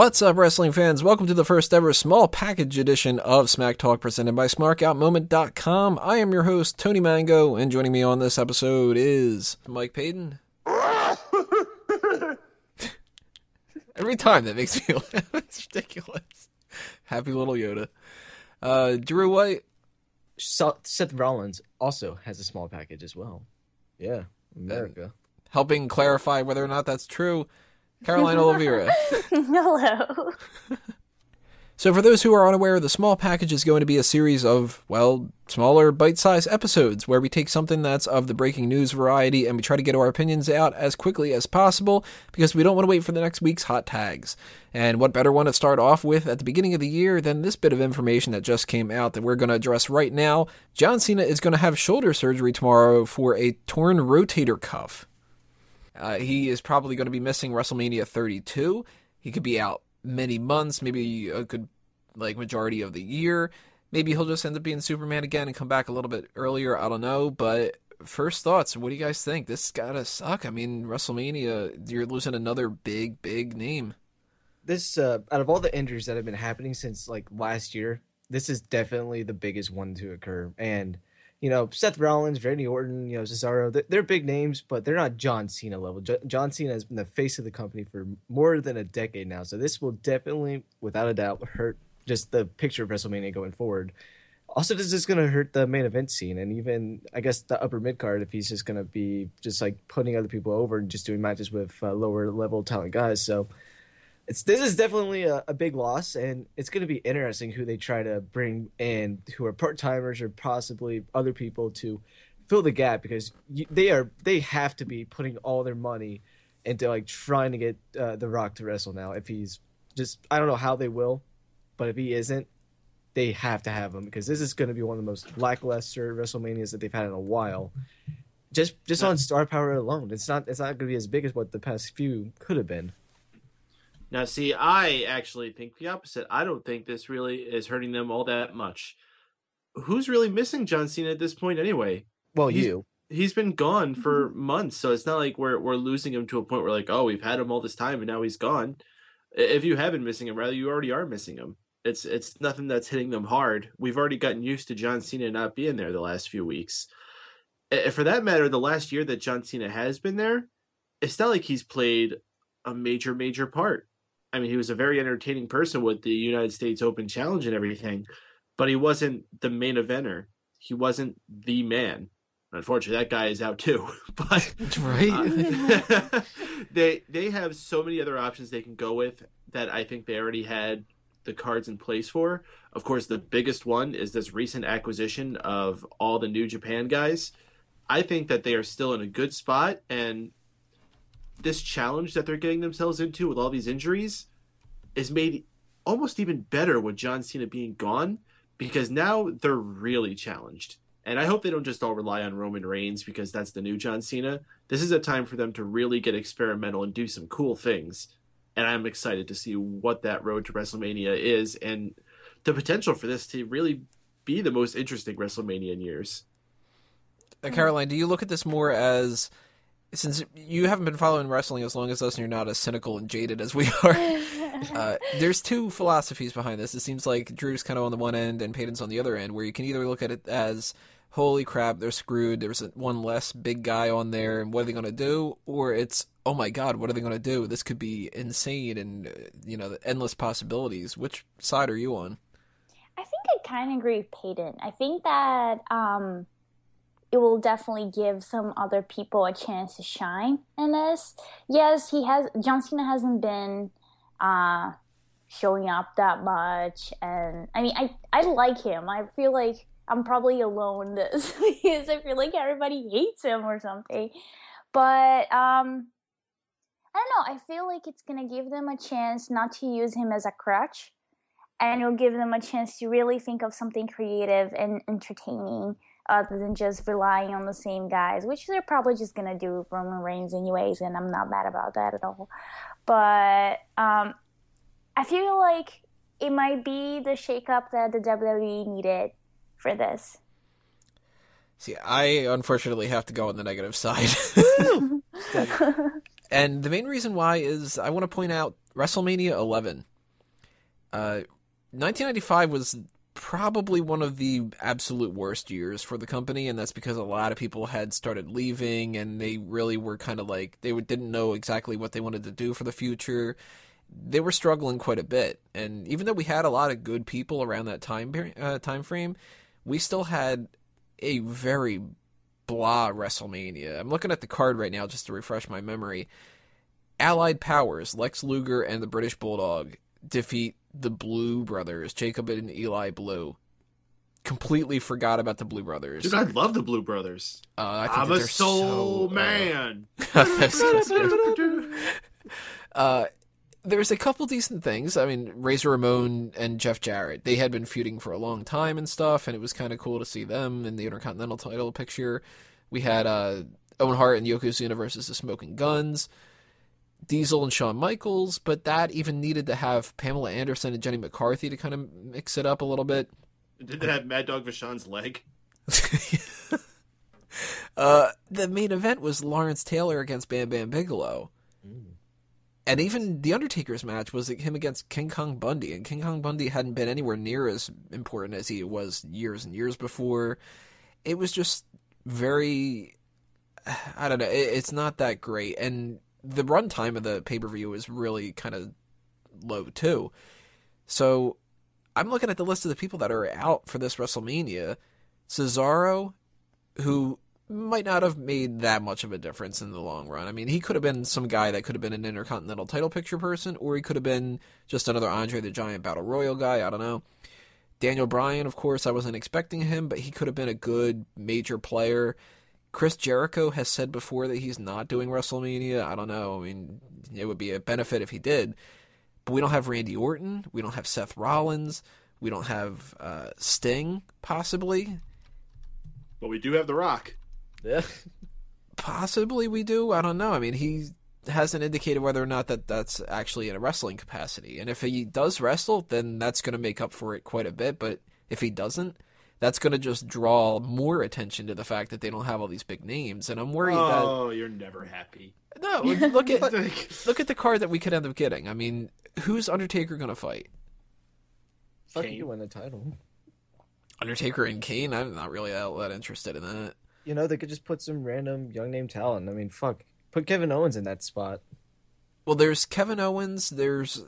What's up, wrestling fans? Welcome to the first ever small package edition of Smack Talk presented by SmarkOutMoment.com. I am your host, Tony Mango, and joining me on this episode is Mike Payton. Every time that makes me laugh. It's ridiculous. Happy little Yoda. Uh, Drew White. Seth Rollins also has a small package as well. Yeah, America. Helping clarify whether or not that's true. Carolina Oliveira. Hello. So, for those who are unaware, the small package is going to be a series of, well, smaller bite sized episodes where we take something that's of the breaking news variety and we try to get our opinions out as quickly as possible because we don't want to wait for the next week's hot tags. And what better one to start off with at the beginning of the year than this bit of information that just came out that we're going to address right now? John Cena is going to have shoulder surgery tomorrow for a torn rotator cuff. Uh, he is probably going to be missing WrestleMania 32. He could be out many months, maybe a good like majority of the year. Maybe he'll just end up being Superman again and come back a little bit earlier. I don't know, but first thoughts. What do you guys think? This gotta suck. I mean, WrestleMania, you're losing another big, big name. This uh, out of all the injuries that have been happening since like last year, this is definitely the biggest one to occur. And you know, Seth Rollins, Randy Orton, you know, Cesaro, they're big names, but they're not John Cena level. John Cena has been the face of the company for more than a decade now. So this will definitely, without a doubt, hurt just the picture of WrestleMania going forward. Also, this is going to hurt the main event scene and even, I guess, the upper mid card if he's just going to be just like putting other people over and just doing matches with uh, lower level talent guys. So, it's this is definitely a, a big loss, and it's going to be interesting who they try to bring in, who are part timers or possibly other people to fill the gap because you, they are they have to be putting all their money into like trying to get uh, the Rock to wrestle now. If he's just, I don't know how they will, but if he isn't, they have to have him because this is going to be one of the most lackluster WrestleManias that they've had in a while. Just just on star power alone, it's not it's not going to be as big as what the past few could have been. Now, see, I actually think the opposite. I don't think this really is hurting them all that much. Who's really missing John Cena at this point, anyway? Well, he's, you. He's been gone for mm-hmm. months, so it's not like we're we're losing him to a point where like, oh, we've had him all this time and now he's gone. If you have been missing him, rather, you already are missing him. It's it's nothing that's hitting them hard. We've already gotten used to John Cena not being there the last few weeks. For that matter, the last year that John Cena has been there, it's not like he's played a major major part I mean, he was a very entertaining person with the United States Open Challenge and everything, but he wasn't the main eventer. He wasn't the man. Unfortunately, that guy is out too. but right, uh, they they have so many other options they can go with that I think they already had the cards in place for. Of course, the biggest one is this recent acquisition of all the New Japan guys. I think that they are still in a good spot, and this challenge that they're getting themselves into with all these injuries is made almost even better with John Cena being gone because now they're really challenged. And I hope they don't just all rely on Roman Reigns because that's the new John Cena. This is a time for them to really get experimental and do some cool things. And I'm excited to see what that road to WrestleMania is and the potential for this to really be the most interesting WrestleMania in years. Uh, Caroline, do you look at this more as since you haven't been following wrestling as long as us and you're not as cynical and jaded as we are, uh, there's two philosophies behind this. It seems like Drew's kind of on the one end and Payton's on the other end, where you can either look at it as, holy crap, they're screwed, there's one less big guy on there, and what are they going to do? Or it's, oh my god, what are they going to do? This could be insane and, uh, you know, endless possibilities. Which side are you on? I think I kind of agree with Payton. I think that, um, it will definitely give some other people a chance to shine in this. Yes, he has John Cena hasn't been uh, showing up that much, and I mean, I I like him. I feel like I'm probably alone in this because I feel like everybody hates him or something. But um, I don't know. I feel like it's gonna give them a chance not to use him as a crutch, and it'll give them a chance to really think of something creative and entertaining other than just relying on the same guys, which they're probably just gonna do with Roman Reigns anyways, and I'm not mad about that at all. But um, I feel like it might be the shakeup that the WWE needed for this. See, I unfortunately have to go on the negative side. And the main reason why is I want to point out WrestleMania 11. Uh, 1995 was probably one of the absolute worst years for the company, and that's because a lot of people had started leaving, and they really were kind of like they didn't know exactly what they wanted to do for the future. They were struggling quite a bit, and even though we had a lot of good people around that time uh, time frame, we still had a very blah WrestleMania. I'm looking at the card right now just to refresh my memory. Allied Powers, Lex Luger and the British Bulldog defeat the Blu Brothers, Jacob and Eli Blue. Completely forgot about the Blu Brothers. Dude, I love the Blue Brothers. Uh, I think I'm a soul so, man. uh, there's a couple decent things. I mean, Razor Ramon and Jeff Jarrett, they had been feuding for a long time and stuff, and it was kind of cool to see them in the Intercontinental title picture. We had uh, Owen Hart and Yokozuna versus the Smoking Gunns, Diesel and Shawn Michaels, but that even needed to have Pamela Anderson and Jenny McCarthy to kind of mix it up a little bit. Did it have Mad Dog Vachon's leg? uh, the main event was Lawrence Taylor against Bam Bam Bigelow. And even the Undertaker's match was him against King Kong Bundy, and King Kong Bundy hadn't been anywhere near as important as he was years and years before. It was just very, I don't know, it, it's not that great, and the runtime of the pay per view is really kind of low too. So I'm looking at the list of the people that are out for this WrestleMania. Cesaro, who might not have made that much of a difference in the long run. I mean, he could have been some guy that could have been an intercontinental title picture person, or he could have been just another Andre the Giant Battle Royal guy. I don't know. Daniel Bryan, of course, I wasn't expecting him, but he could have been a good major player. Chris Jericho has said before that he's not doing WrestleMania. I don't know. I mean, it would be a benefit if he did. But we don't have Randy Orton. We don't have Seth Rollins. We don't have uh, Sting, possibly. But we do have The Rock. Yeah. Possibly we do. I don't know. I mean, he hasn't indicated whether or not that that's actually in a wrestling capacity. And if he does wrestle, then that's going to make up for it quite a bit. But if he doesn't, that's going to just draw more attention to the fact that they don't have all these big names. And I'm worried that Oh, you're never happy. no, look at look at the card that we could end up getting. I mean, who's Undertaker going to fight? Fuck Kane. you win the title. Undertaker and Kane. I'm not really that, that interested in that. You know, they could just put some random young name talent. I mean, fuck. Put Kevin Owens in that spot. Well, there's Kevin Owens, there's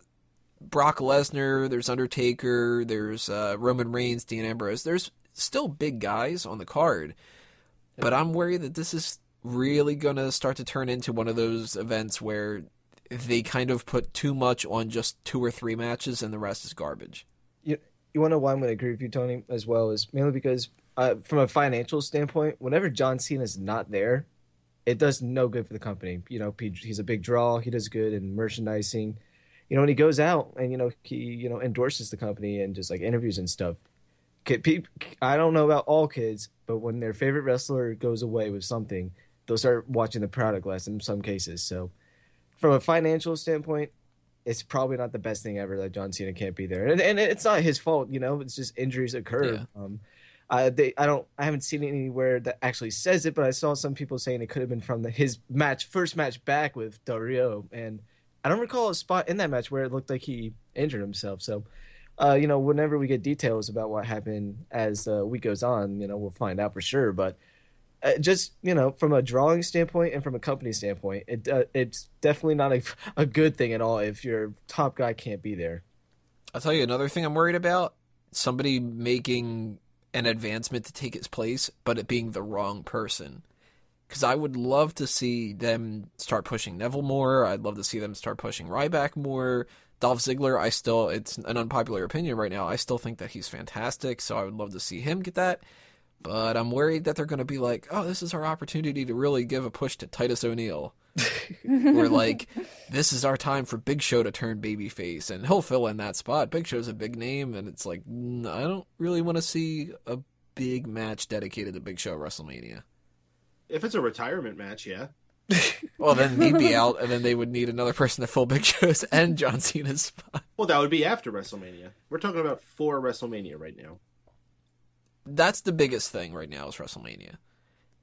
Brock Lesnar, there's Undertaker, there's uh, Roman Reigns, Dean Ambrose. There's still big guys on the card, but I'm worried that this is really going to start to turn into one of those events where they kind of put too much on just two or three matches and the rest is garbage. You you want to know why I'm going to agree with you, Tony, as well is mainly because uh, from a financial standpoint, whenever John Cena's not there, it does no good for the company. You know, he- he's a big draw. He does good in merchandising. You know, when he goes out and you know he you know endorses the company and just like interviews and stuff. I don't know about all kids, but when their favorite wrestler goes away with something, they'll start watching the product less in some cases. So, from a financial standpoint, it's probably not the best thing ever that John Cena can't be there, and, and it's not his fault. You know, it's just injuries occur. Yeah. Um, I they I don't I haven't seen it anywhere that actually says it, but I saw some people saying it could have been from the his match first match back with Dario, and I don't recall a spot in that match where it looked like he injured himself. So. Uh, you know, whenever we get details about what happened as the week goes on, you know, we'll find out for sure. But uh, just you know, from a drawing standpoint and from a company standpoint, it uh, it's definitely not a, a good thing at all if your top guy can't be there. I'll tell you another thing I'm worried about somebody making an advancement to take its place, but it being the wrong person. Because I would love to see them start pushing Neville more. I'd love to see them start pushing Ryback more. Dolph Ziggler, I still, it's an unpopular opinion right now. I still think that he's fantastic, so I would love to see him get that. But I'm worried that they're going to be like, oh, this is our opportunity to really give a push to Titus O'Neil. We're like, this is our time for Big Show to turn babyface, and he'll fill in that spot. Big Show's a big name, and it's like, I don't really want to see a big match dedicated to Big Show at WrestleMania. if it's a retirement match, yeah. Well, then he'd be out, and then they would need another person to fill Big Show's and John Cena's spot. Well, that would be after WrestleMania. We're talking about for WrestleMania right now. That's the biggest thing right now is WrestleMania.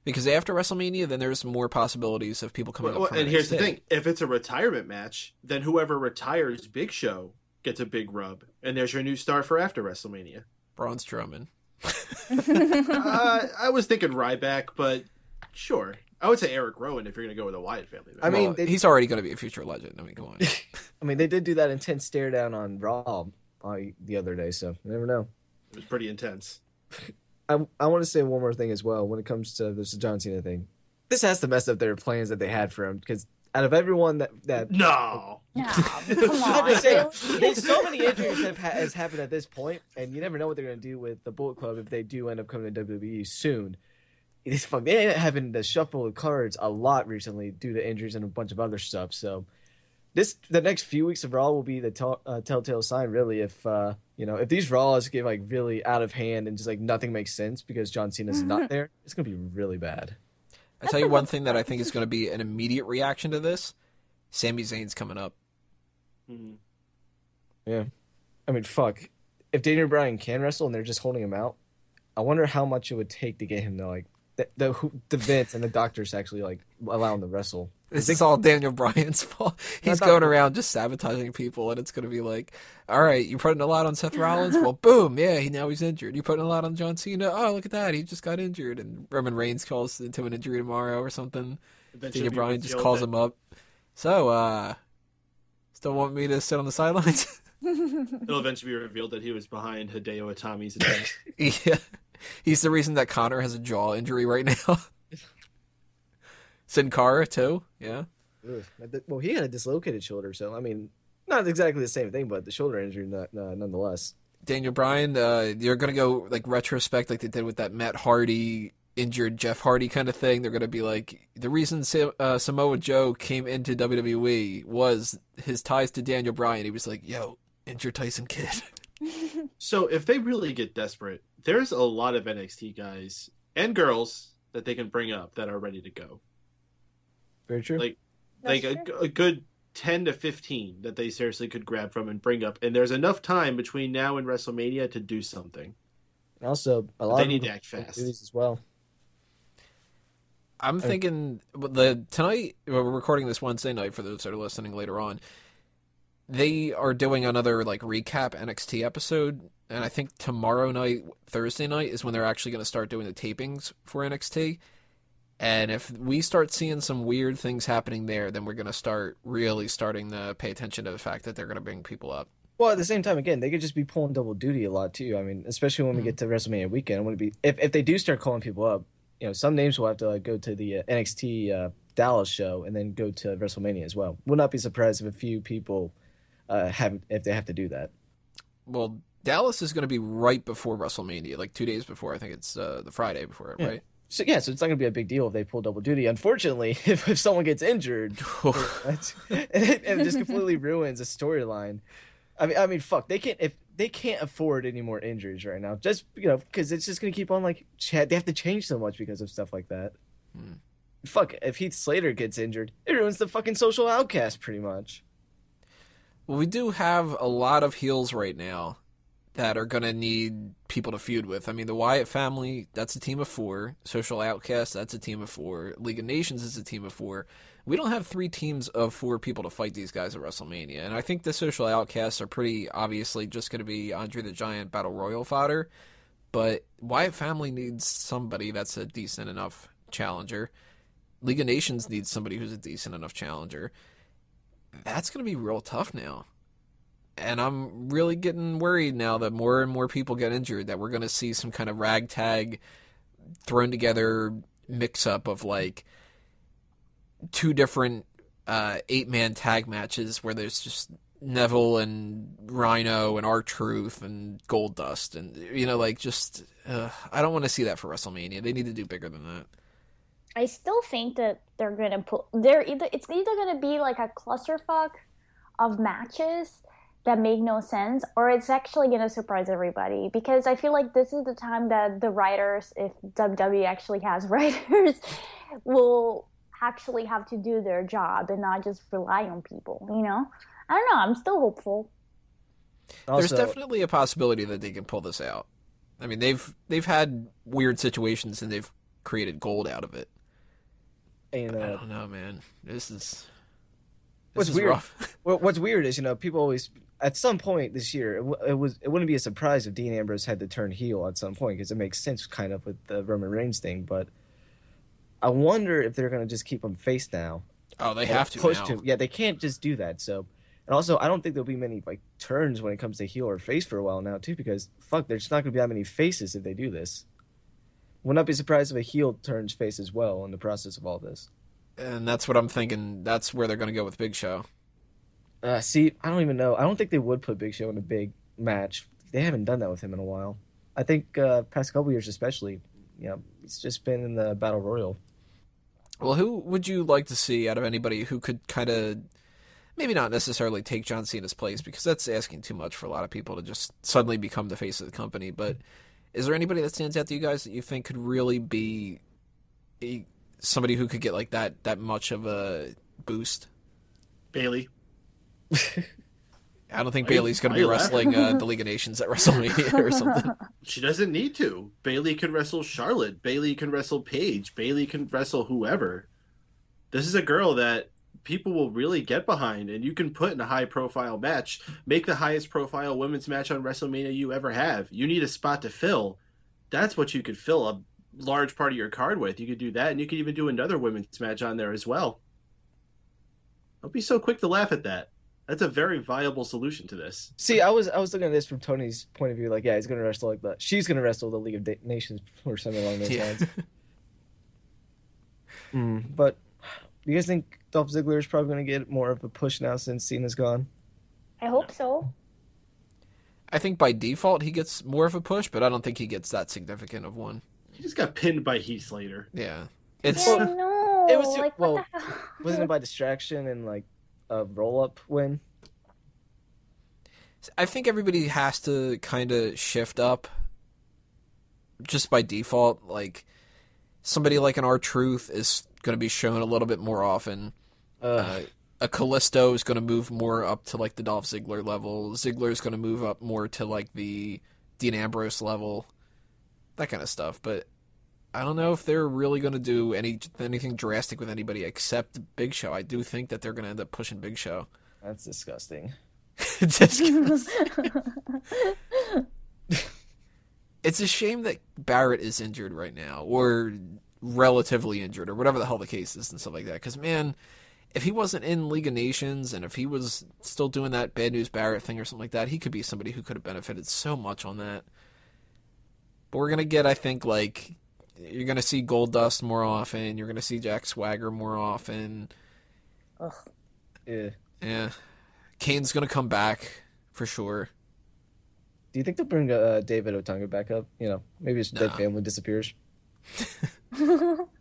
Because after WrestleMania, then there's more possibilities of people coming Well, up. From and here's the thing: if it's a retirement match, then whoever retires Big Show gets a big rub, and there's your new star for after WrestleMania. Braun Strowman. uh, I was thinking Ryback, but sure, I would say Eric Rowan if you're going to go with a Wyatt family. I mean, Well, they- he's already going to be a future legend. I mean, come on. I mean, they did do that intense stare down on Raw uh, the other day, so you never know. it was pretty intense. I, I want to say one more thing as well when it comes to this John Cena thing. This has to mess up their plans that they had for him because out of everyone that that No, No, come on. saying, there's so many injuries have ha- has happened at this point, and you never know what they're gonna do with the Bullet Club if they do end up coming to WWE soon. It's fuck. They end up having to shuffle the cards a lot recently due to injuries and a bunch of other stuff. So this the next few weeks of Raw will be the tell uh, telltale sign, really. If uh, you know if these Raws get like really out of hand and just like nothing makes sense because John Cena's not there, it's gonna be really bad. I tell you one thing that I think is going to be an immediate reaction to this: Sami Zayn's coming up. Mhm. Yeah. I mean, fuck. If Daniel Bryan can wrestle and they're just holding him out, I wonder how much it would take to get him to like the the, who- the Vince and the doctors actually like allow him to wrestle. This is all Daniel Bryan's fault. He's thought- going around just sabotaging people, and it's going to be like, all right, you're putting a lot on Seth Rollins. Well, boom, yeah, he now he's injured. You're putting a lot on John Cena. Oh, look at that, he just got injured, and Roman Reigns calls into an injury tomorrow or something. Eventually Daniel Bryan just calls that- him up. So, uh, still want me to sit on the sidelines? It'll eventually be revealed that he was behind Hideo Itami's attack. yeah, he's the reason that Connor has a jaw injury right now. Sin Cara too. Yeah. Ugh. Well, he had a dislocated shoulder, so I mean, not exactly the same thing, but the shoulder injury not, uh, nonetheless. Daniel Bryan, uh, you're gonna go like retrospect, like they did with that Matt Hardy injured Jeff Hardy kind of thing. They're gonna be like the reason Sa- uh, Samoa Joe came into WWE was his ties to Daniel Bryan. He was like, "Yo, injure Tyson Kidd." So if they really get desperate, there's a lot of NXT guys and girls that they can bring up that are ready to go. Very true. Like That's like a, true. a good 10 to 15 that they seriously could grab from and bring up. And there's enough time between now and WrestleMania to do something. And also, a lot They of need to act fast. as well. I'm thinking the tonight we're recording this Wednesday night for those that are listening later on. They are doing another like recap NXT episode, and I think tomorrow night, Thursday night, is when they're actually going to start doing the tapings for NXT. And if we start seeing some weird things happening there, then we're going to start really starting to pay attention to the fact that they're going to bring people up. Well, at the same time, again, they could just be pulling double duty a lot too. I mean, especially when we get to WrestleMania weekend, would be if if they do start calling people up, you know, some names will have to like, go to the uh, NXT uh, Dallas show and then go to WrestleMania as well. Would not be surprised if a few people uh, have if they have to do that. Well, Dallas is going to be right before WrestleMania, like two days before. I think it's uh, the Friday before it, Yeah. right? So yeah, so it's not gonna be a big deal if they pull double duty. Unfortunately, if, if someone gets injured, that's, it, it just completely ruins a storyline. I mean, I mean, fuck, they can't if they can't afford any more injuries right now. Just you know, because it's just gonna keep on like ch- they have to change so much because of stuff like that. Hmm. Fuck, if Heath Slater gets injured, it ruins the fucking social outcast pretty much. Well, we do have a lot of heels right now that are going to need people to feud with. I mean, the Wyatt family, that's a team of four. Social Outcast, that's a team of four. League of Nations is a team of four. We don't have three teams of four people to fight these guys at WrestleMania. And I think the Social Outcasts are pretty obviously just going to be Andre the Giant Battle Royal fodder. But Wyatt family needs somebody that's a decent enough challenger. League of Nations needs somebody who's a decent enough challenger that's going to be real tough now. And I'm really getting worried now that more and more people get injured, that we're going to see some kind of ragtag thrown together mix up of like two different uh, eight man tag matches where there's just Neville and Rhino and R Truth and Gold Dust and you know like just uh, I don't want to see that for WrestleMania. They need to do bigger than that. I still think that they're gonna put they're either it's either gonna be like a clusterfuck of matches that make no sense, or it's actually gonna surprise everybody because I feel like this is the time that the writers, if WWE actually has writers, will actually have to do their job and not just rely on people. You know, I don't know. I'm still hopeful. Also, There's definitely a possibility that they can pull this out. I mean, they've they've had weird situations and they've created gold out of it. And I uh, don't know, man. This is this What's is weird- rough. What's weird is, you know, people always at some point this year, it, w- it was it wouldn't be a surprise if Dean Ambrose had to turn heel at some point because it makes sense, kind of, with the Roman Reigns thing. But I wonder if they're going to just keep him face now. oh, they have to push now. him. Yeah, they can't just do that. So, and also, I don't think there'll be many like turns when it comes to heel or face for a while now, too, because fuck, there's not going to be that many faces if they do this. Would not be surprised if a heel turns face as well in the process of all this. and that's what I'm thinking. That's where they're going to go with Big Show. Uh, see, I don't even know. I don't think they would put Big Show in a big match. They haven't done that with him in a while. I think uh, past couple years, especially, you know, he's just been in the battle royal. Well, who would you like to see out of anybody who could kind of maybe not necessarily take John Cena's place because that's asking too much for a lot of people to just suddenly become the face of the company. But is there anybody that stands out to you guys that you think could really be a, somebody who could get like that that much of a boost? Bailey. I don't think Why Bailey's going to be wrestling uh, the League of Nations at WrestleMania or something. She doesn't need to. Bailey can wrestle Charlotte. Bailey can wrestle Paige. Bailey can wrestle whoever. This is a girl that people will really get behind, and you can put in a high profile match. Make the highest profile women's match on WrestleMania you ever have. You need a spot to fill. That's what you could fill a large part of your card with. You could do that, and you could even do another women's match on there as well. Don't be so quick to laugh at that. That's a very viable solution to this. See, I was I was looking at this from Tony's point of view. Like, yeah, he's gonna wrestle like the she's gonna wrestle the League of Nations or something along those Yeah. lines. Mm, but do you guys think Dolph Ziggler is probably gonna get more of a push now since Cena's gone? I hope so. I think by default he gets more of a push, but I don't think he gets that significant of one. He just got pinned by Heath Slater. Yeah, it's yeah, no. it was too- like well, what the? Wasn't it by distraction and like a roll up win? I think everybody has to kind of shift up just by default. Like somebody like an R Truth is going to be shown a little bit more often. Uh, a Kalisto is going to move more up to like the Dolph Ziggler level. Ziggler is going to move up more to like the Dean Ambrose level, that kind of stuff. But I don't know if they're really going to do any anything drastic with anybody except Big Show. I do think that they're going to end up pushing Big Show. That's disgusting. disgusting. it's a shame that Barrett is injured right now, or relatively injured, or whatever the hell the case is, and stuff like that. Because man, if he wasn't in League of Nations, and if he was still doing that bad news Barrett thing or something like that, he could be somebody who could have benefited so much on that. But we're gonna get, I think, like you're gonna see Gold Dust more often. You're gonna see Jack Swagger more often. Ugh. Yeah. Yeah, Kane's gonna come back for sure. Do you think they'll bring uh, David Otunga back up? You know, maybe his dead family disappears.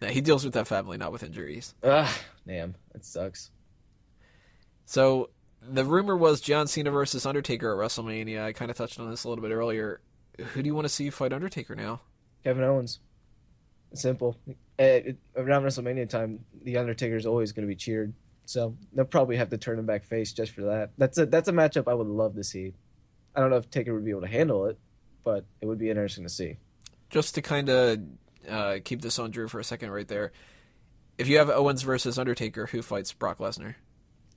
Yeah, he deals with that family, not with injuries. Ah, damn, that sucks. So the rumor was John Cena versus Undertaker at WrestleMania. I kind of touched on this a little bit earlier. Who do you want to see fight Undertaker now? Kevin Owens. Simple. Uh, it- around WrestleMania time, the Undertaker is always going to be cheered. So they'll probably have to turn him back face just for that. That's a that's a matchup I would love to see. I don't know if Taker would be able to handle it, but it would be interesting to see. Just to kind of uh, keep this on Drew for a second, right there. If you have Owens versus Undertaker, who fights Brock Lesnar?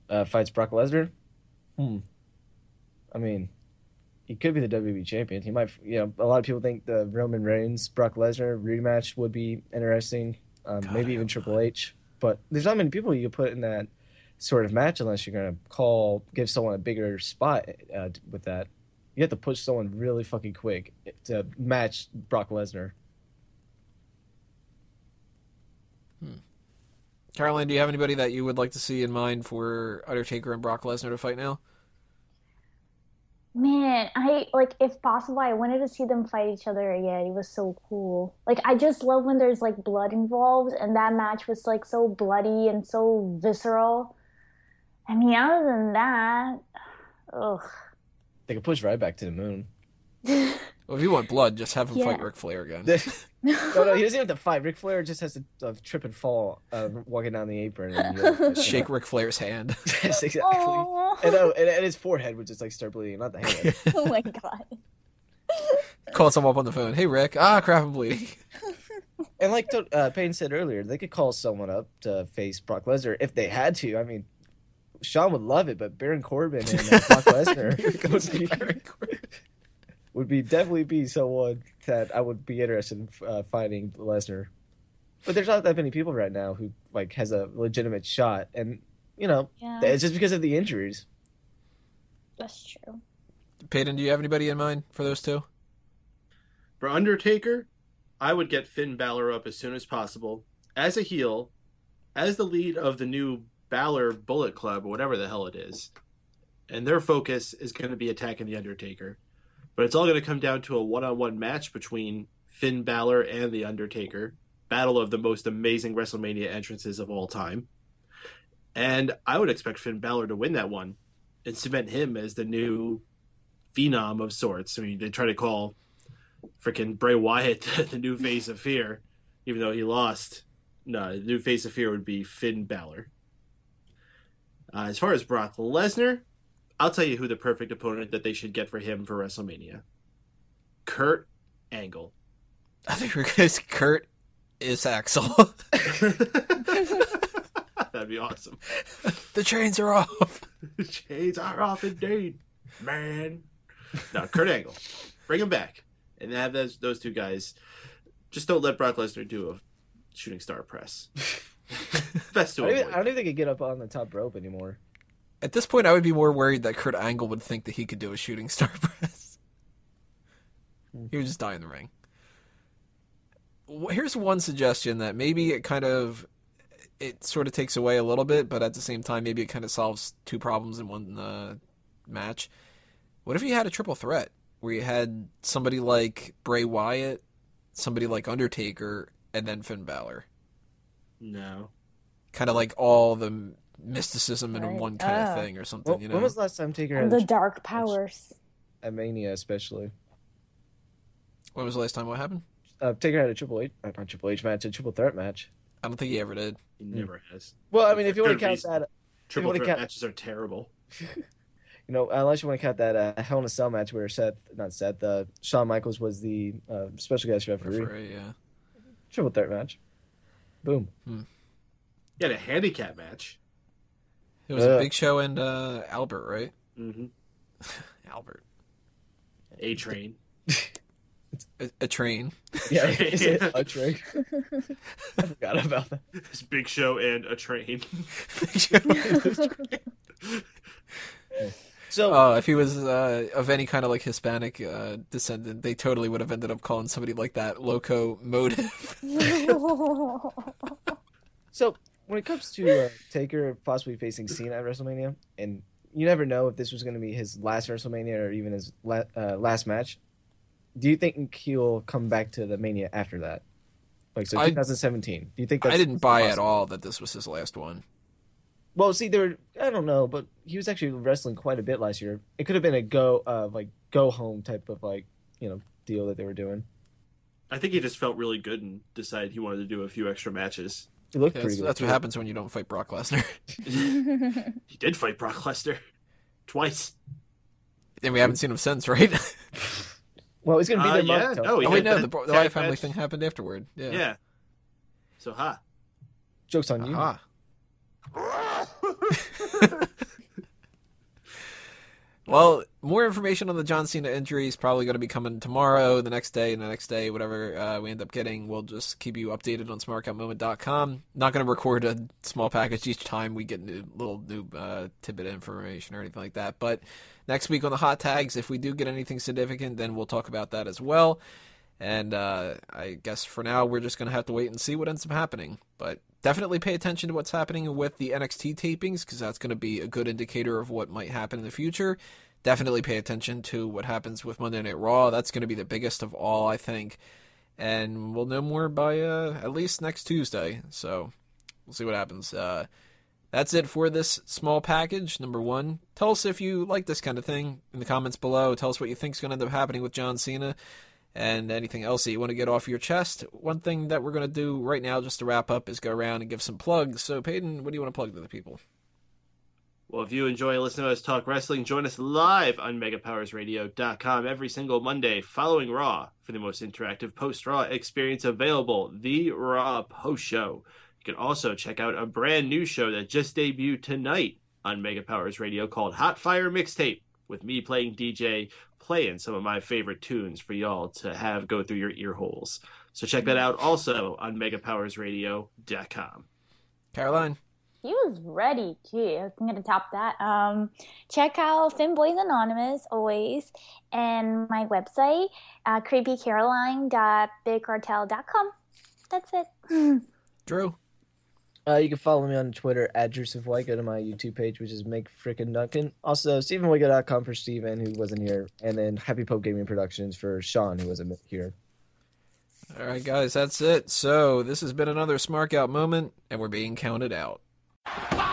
Uh, fights Brock Lesnar. Hmm. I mean, he could be the WWE champion. He might. You know, a lot of people think the Roman Reigns Brock Lesnar rematch would be interesting. Um, God, maybe even hope Triple H. But there's not many people you could put in that sort of match unless you're going to call give someone a bigger spot uh, with that. You have to push someone really fucking quick to match Brock Lesnar. Hmm. Caroline, do you have anybody that you would like to see in mind for Undertaker and Brock Lesnar to fight now? Man, I like if possible, I wanted to see them fight each other again. It was so cool. Like I just love when there's like blood involved, and that match was like so bloody and so visceral. I mean, other than that, ugh. They could push Ryback to the moon. Well, if you want blood, just have him Yeah. fight Ric Flair again. no, no, he doesn't have to fight. Ric Flair just has to uh, trip and fall uh, walking down the apron. And, you know, Shake Ric Flair's hand. yes, exactly. Aw. And, oh, and, and his forehead would just like start bleeding, not the hand. oh my god. Call someone up on the phone. Hey, Rick. Ah, crap, I'm bleeding. And like uh, Payne said earlier, they could call someone up to face Brock Lesnar if they had to. I mean, Shawn would love it, but Baron Corbin and uh, Brock Lesnar would be, would be definitely be someone that I would be interested in uh, fighting Lesnar. But there's not that many people right now who like has a legitimate shot, and you know, Yeah, it's just because of the injuries. that's true. Peyton, do you have anybody in mind for those two? For Undertaker, I would get Finn Balor up as soon as possible as a heel, as the lead of the new Balor Bullet Club, or whatever the hell it is. And their focus is going to be attacking The Undertaker. But it's all going to come down to a one on one match between Finn Balor and The Undertaker. Battle of the most amazing WrestleMania entrances of all time. And I would expect Finn Balor to win that one and cement him as the new phenom of sorts. I mean, they try to call freaking Bray Wyatt the new face of fear, even though he lost. No, the new face of fear would be Finn Balor. Uh, as far as Brock Lesnar, I'll tell you who the perfect opponent that they should get for him for WrestleMania. Kurt Angle. I think we're going to Kurt is Axel. That'd be awesome. the trains are off. Shades are off indeed, man. Now Kurt Angle. Bring him back. And have those those two guys. Just don't let Brock Lesnar do a shooting star press. Best to I don't, even. I don't even think he could get up on the top rope anymore. At this point, I would be more worried that Kurt Angle would think that he could do a shooting star press. He would just die in the ring. Here's one suggestion that maybe it kind of it sort of takes away a little bit, but at the same time, maybe it kind of solves two problems in one uh, match. What if you had a triple threat where you had somebody like Bray Wyatt, somebody like Undertaker, and then Finn Balor? No. Kind of like all the mysticism in one kind Ah. of thing or something, When, you know? when was the last time Taker had And a the dark powers. at Mania, especially? When was the last time what happened? Uh, Taker had a Triple H, uh, not Triple H match, a triple threat match. I don't think he ever did. He never has. Well, I mean, if you want to count reason. that, Triple wanna threat count- matches are terrible. you know, unless you want to count that uh, Hell in a Cell match where Seth, not Seth, uh, Shawn Michaels was the uh, special guest referee. Referee, yeah. Triple threat match. Boom. He had a handicap match. It was Yeah. a Big Show and uh, Albert, right? Mm-hmm. Albert. A train. A, a train. Yeah, is it a trick? I forgot about that. This big show and a train. Big Show and a train. So, Oh, if he was uh, of any kind of like Hispanic uh, descendant, they totally would have ended up calling somebody like that Loco Motive. so when it comes to uh, Taker possibly facing Cena at WrestleMania, and you never know if this was going to be his last WrestleMania or even his la- uh, last match. Do you think he'll come back to the Mania after that? Like so, I- 2017. Do you think that's I didn't buy at all that this was his last one. Well, see, there. I don't know, but he was actually wrestling quite a bit last year. It could have been a go, uh, like go home type of like you know deal that they were doing. I think he just felt really good and decided he wanted to do a few extra matches. He looked Yeah, pretty that's, good. that's what happens when you don't fight Brock Lesnar. He did fight Brock Lesnar twice. and we haven't seen him since, right? Well, he's going to be Uh, there. yeah, month, no, oh, had wait, no, the, the tag Wyatt family match. thing happened afterward. Yeah. Yeah. So ha. Jokes on you. Aha. Well, more information on the John Cena injury is probably going to be coming tomorrow, the next day, and the next day, whatever uh, we end up getting. We'll just keep you updated on smarkoutmoment.com. Not going to record a small package each time we get new little new uh, tidbit information or anything like that. But next week on the hot tags, if we do get anything significant, then we'll talk about that as well. And uh, I guess for now, we're just going to have to wait and see what ends up happening. But definitely pay attention to what's happening with the NXT tapings because that's going to be a good indicator of what might happen in the future. Definitely pay attention to what happens with Monday Night Raw. That's going to be the biggest of all, I think. And we'll know more by uh, at least next Tuesday. So we'll see what happens. Uh, that's it for this small package. Number one, tell us if you like this kind of thing in the comments below. Tell us what you think is going to end up happening with John Cena and anything else that you want to get off your chest. One thing that we're going to do right now, just to wrap up, is go around and give some plugs. So, Peyton, what do you want to plug to the people? Well, if you enjoy listening to us talk wrestling, join us live on megapowersradio.com every single Monday following Raw for the most interactive post Raw experience available, the Raw Post Show. You can also check out a brand new show that just debuted tonight on Mega Powers Radio called Hot Fire Mixtape with me playing DJ, playing some of my favorite tunes for y'all to have go through your ear holes. So check that out also on megapowersradio.com. Caroline. He was ready too. I'm gonna top that. Um, check out Finboys Anonymous always, and my website, uh, creepycaroline.bigcartel.com. That's it. Drew. Uh, you can follow me on Twitter at Joseph White. Go to my YouTube page, which is Make Frickin' Duncan. Also, StephenWigo.com for Steven, who wasn't here. And then Happy Pope Gaming Productions for Sean, who wasn't here. All right, guys, that's it. So this has been another Smark Out moment, and we're being counted out. Bye.